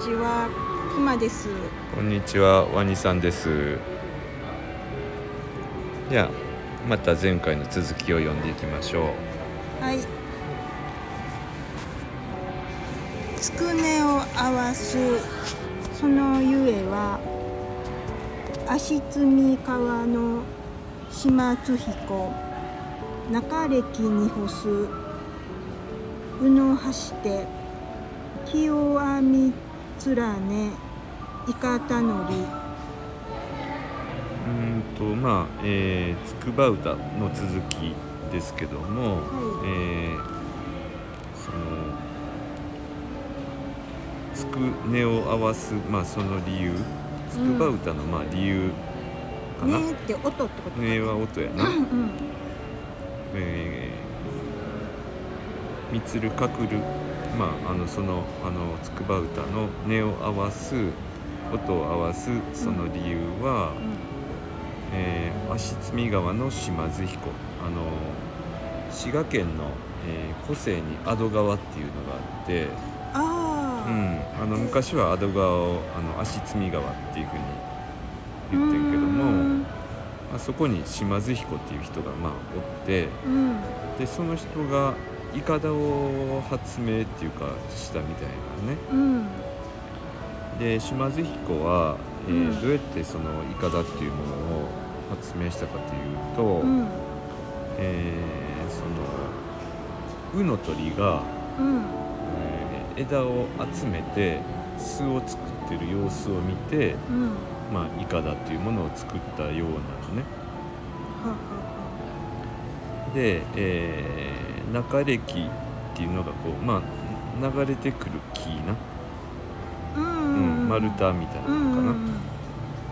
ちは、くまです。こんにちは、ワニさんです。じゃあ、また前回の続きを読んでいきましょう。はい。つくねを合わす、そのゆえは、足積み川の島津彦、中歴に干す、うのはして、清網連ね、いかたのり、うーんと、まあ、えー、つくば歌の続きですけども、はい。えーその、つくねを合わす、まあ、その理由、つくば歌の、まあ、理由かな。ねって音ってことねは音やな。うんうん。えー、みつるかくるまああのそのあのつくば歌の音を合わす音を合わすその理由は、えー足積川の島津彦。あの滋賀県の、えー、湖西に阿戸川っていうのがあって、ああ、うん、あの昔は阿戸川をあの足積川っていうふうに言ってんけどうもんあそこに島津彦っていう人がまあおって。うん。でその人がイカダを発明っていうかしたみたいなね。うん。で島津彦は、えーうん。どうやってそのイカダっていうものを発明したかというと、うん。えーそのウの鳥が、うん。えー枝を集めて巣を作ってる様子を見て、うん。まあ、イカダっていうものを作ったようなのね。で、えー中歴っていうのがこうまあ流れてくる木な。はううん。ん丸太みたいなのかな、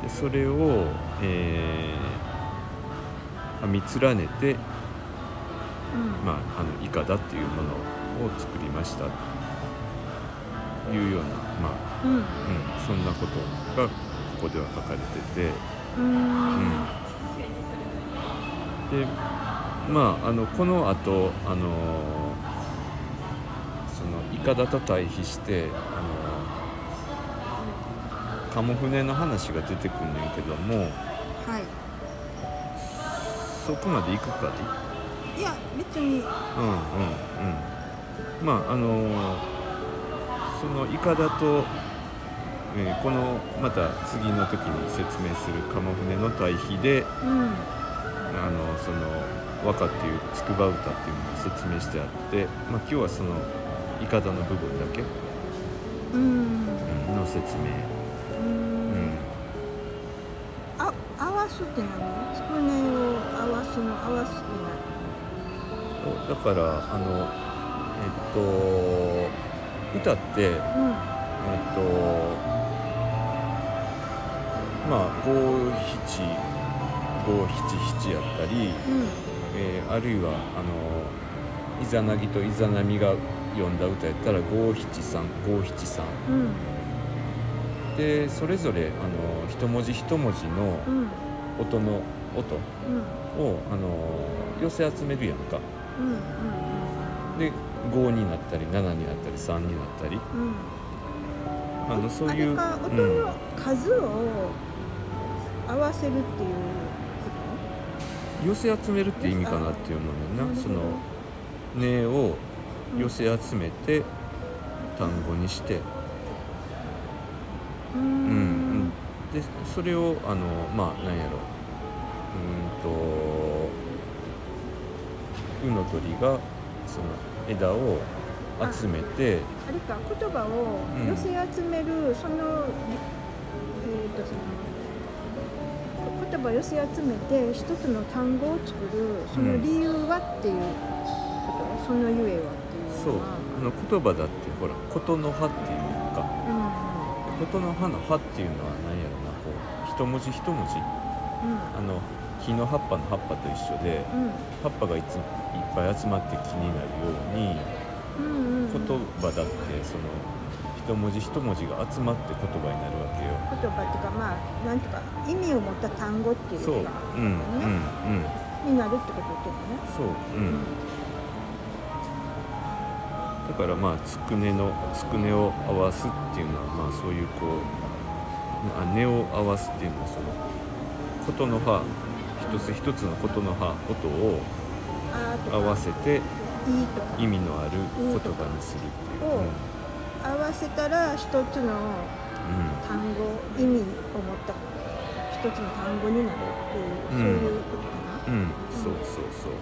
でそれを、えー、編み連ねて、うん。まあ、あのイカダっていうものを作りました。というような、まあうん。うん、そんなことがここでは書かれてて、うん。うん、でまああのこのあとあのそのイカダと対比してあの鴨船の話が出てくるんねんけどもはい。そこまで行くかでいや別にうんうんうん。まああのそのイカダと、えーこのまた次の時に説明する鴨船の対比でうん。あのその和歌っていう筑波歌っていうのが説明してあって、まあ、今日はそのイカダの部分だけ、うん。うんの説明、ううん。ん、あ合わすって何？つくねを合わすの合わすってそうだからあのえっと歌ってえっ何とまあ五七五七七やったり、うんえーあるいはあのイザナギとイザナミが読んだ歌やったら五七三五七三。でそれぞれあの一文字一文字のうん。音の音うん。をあの寄せ集めるやんか。うんうんで5になったり7になったり3になったり。うん。あのそういう音うん。の数を合わせるっていうこ寄せ集めるって意味かなっていうのね。んなその音を寄せ集めて単語にして、とううん。うん。でそれをあのまあなんやろ。うーんとうの鳥がその枝を集めて。あれか言葉をうん寄せ集める、そのえっ、とその言葉を寄せ集めて一つの単語を作るその理由はっていうこと、そのゆえはっていうそう。のはあの言葉だってほら琴の葉っていうのか琴の葉の葉っていうのは何やろなこう一文字一文字。あの木の葉っぱの葉っぱと一緒でうんうん。葉っぱがいついっぱい集まって木になるようにうんうんうん。言葉だってその一文字一文字が集まって言葉になるわけよ。言葉っていうかまあなんていうか意味を持った単語っていうそう、うんかうんうん、になるってこと言ってね。そう、うん、だからまあつくねのつくねを合わすっていうのはまあそういうこうあ音を合わすっていうのはその琴の葉一つ一つの琴の葉音を合わせて意味のある言葉にするっていう。合わせたら一つのうん。意味を持った一つの単語になるっていう、うん。そういうことかな。うん、うん、そうそう。そう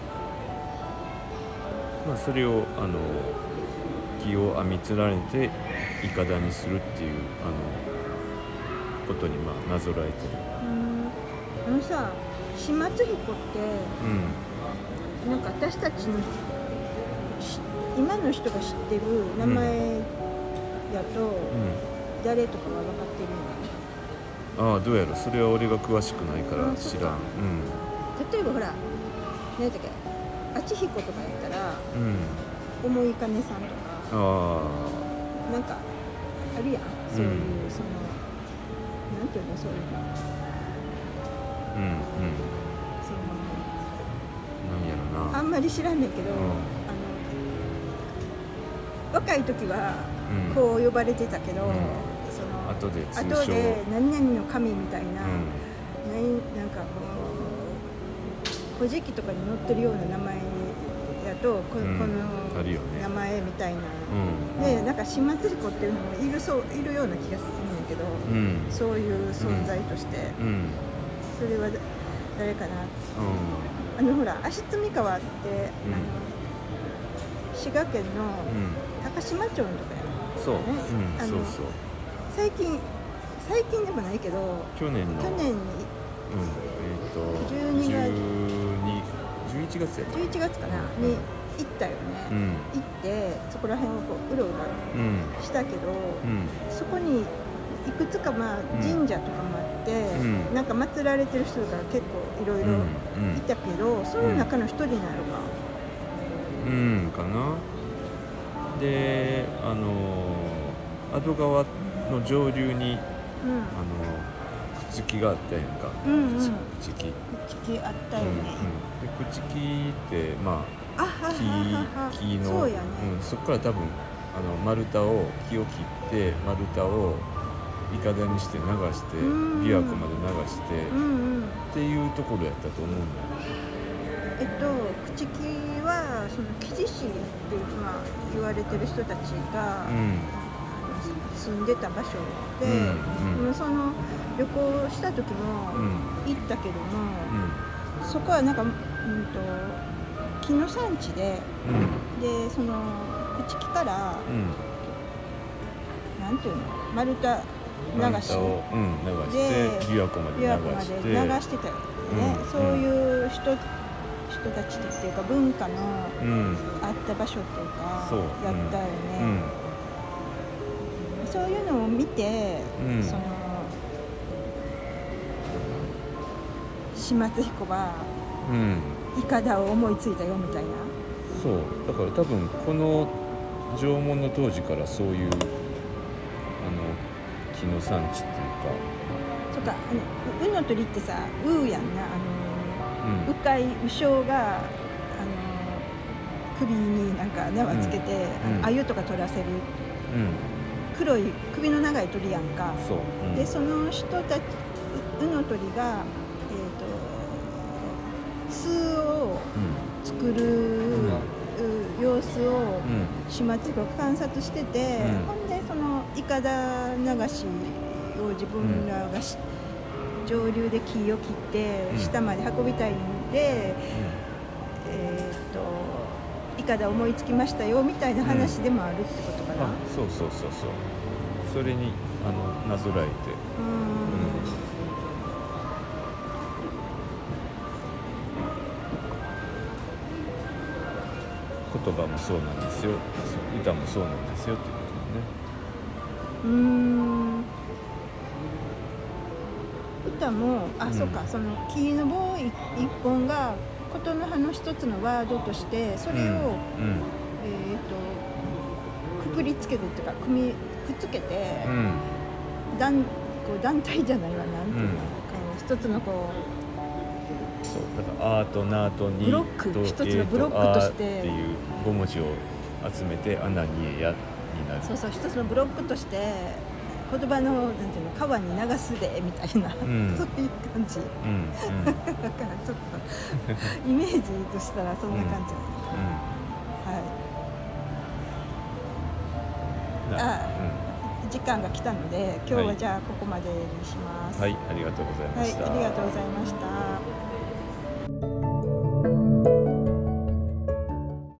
まあそれをあの木を編み連ねていかだにするっていうあのことにまあなぞらえてる。うん。あのさ島津彦ってうんなんか私たちの今の人が知ってる名前やとうん。誰とかは分かってるんだああどうやろそれは俺が詳しくないからあ知らん。例えばほら何だっけあちひことかやったらうん。うん思いかねさんとか。あなんかあるやん。そういう、うん。そのなんていうのそういうの。あうんうん。そのなんやろな。あんまり知らんねんけど、うん。あの若い時はうんこう呼ばれてたけど、うん。その後で後で何々の神みたいな、うん。なんかこう古事記とかに載ってるような名前やとこ,、の名前みたいな、うん。でなんか島津彦っていうのもいるそういるような気がするんだけど、うん。そういう存在として、うん。それはだ誰かなうあのほら足積川って、うん。あの滋賀県の高島町のとかやそう、ね。うん、そうそう。最近最近でもないけど去年の。去年にうん、えっ、と12月。12 11月やった。11月かなに行ったよね、うん。行ってそこら辺をこううろうろうん。したけど、うん。そこにいくつかまあん。神社とかもあって、うん。なんか祀られてる人が結構いろいろうん。いたけど、その中の一人なのか、うんかなであのー安堵川の上流にあの朽木があったやんか。うん、うん。うん朽木聞きあったよね、うんうん、で朽木ってまあ木木のそうやね、うん、そこから多分あの丸太を木を切って丸太をいかだにして流してうん。琵琶湖まで流して、うんうん。っていうところやったと思うんだよ。えっと朽木はその木地市っていうまあ言われてる人たちが、住んでた場所で、うんうん。うんその旅行した時もうん。うん行ったけども、そこはなんか、うん、と木の産地でうん。でその朽木からうん。なんていうの？丸太丸流し流してで琵琶湖まで流して。流してたよね、うん。そういう人人たちっていうか文化のうん。あった場所っていうかそう。やったよね、うん。そういうのを見て、うん。その島津彦はうん。イカダを思いついたよみたいな。そう。だから多分この縄文の当時からそういうあの木の産地っていうとかあのううの鳥ってさうーやんなあかのうかい鵜匠があの首になんか縄つけて、うん。とか取らせる。うん。うん黒い首の長い鳥やんか、そう、うん、でその人たちううの鳥が、えー、と巣をう作る、う様子を島津が観察してて、うん。ほんでそのいかだ流しを自分らがし、上流で木を切ってうん。下まで運びたいんで、えー、といかだ思いつきましたよみたいな話でもあるってことかな。あそうそうそうそう。それにあのなぞらえて。うん。言葉もそうなんですよ。歌もそうなんですよっていうことうーん歌もあ、うん。そうかその木の棒一一本が琴の葉の一つのワードとしてそれを、うん。えー、とくくりつけてっていうか組みくっつけて、うん。団こう団体じゃないわなんていうの、うん。こう一つのこそうだから「アートナートニブロックと一つのブロックとして。あっていう5文字を集めて穴にえやになる。そうそう一つのブロックとして言葉のなんていうの川に流すでみたいな、ん。そういう感じ。うんうん。だからちょっとイメージとしたらそんな感じじゃないかな、はい。あ時間が来たので今日ははい。じゃあここまでにします。うんはいありがとうございまはい、した、ありがとうございました。